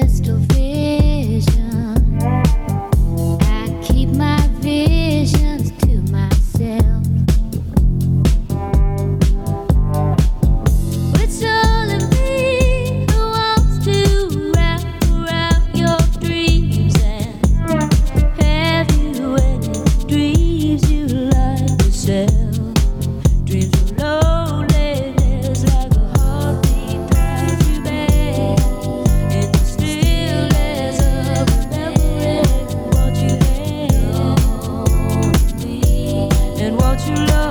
crystal vision. what you love.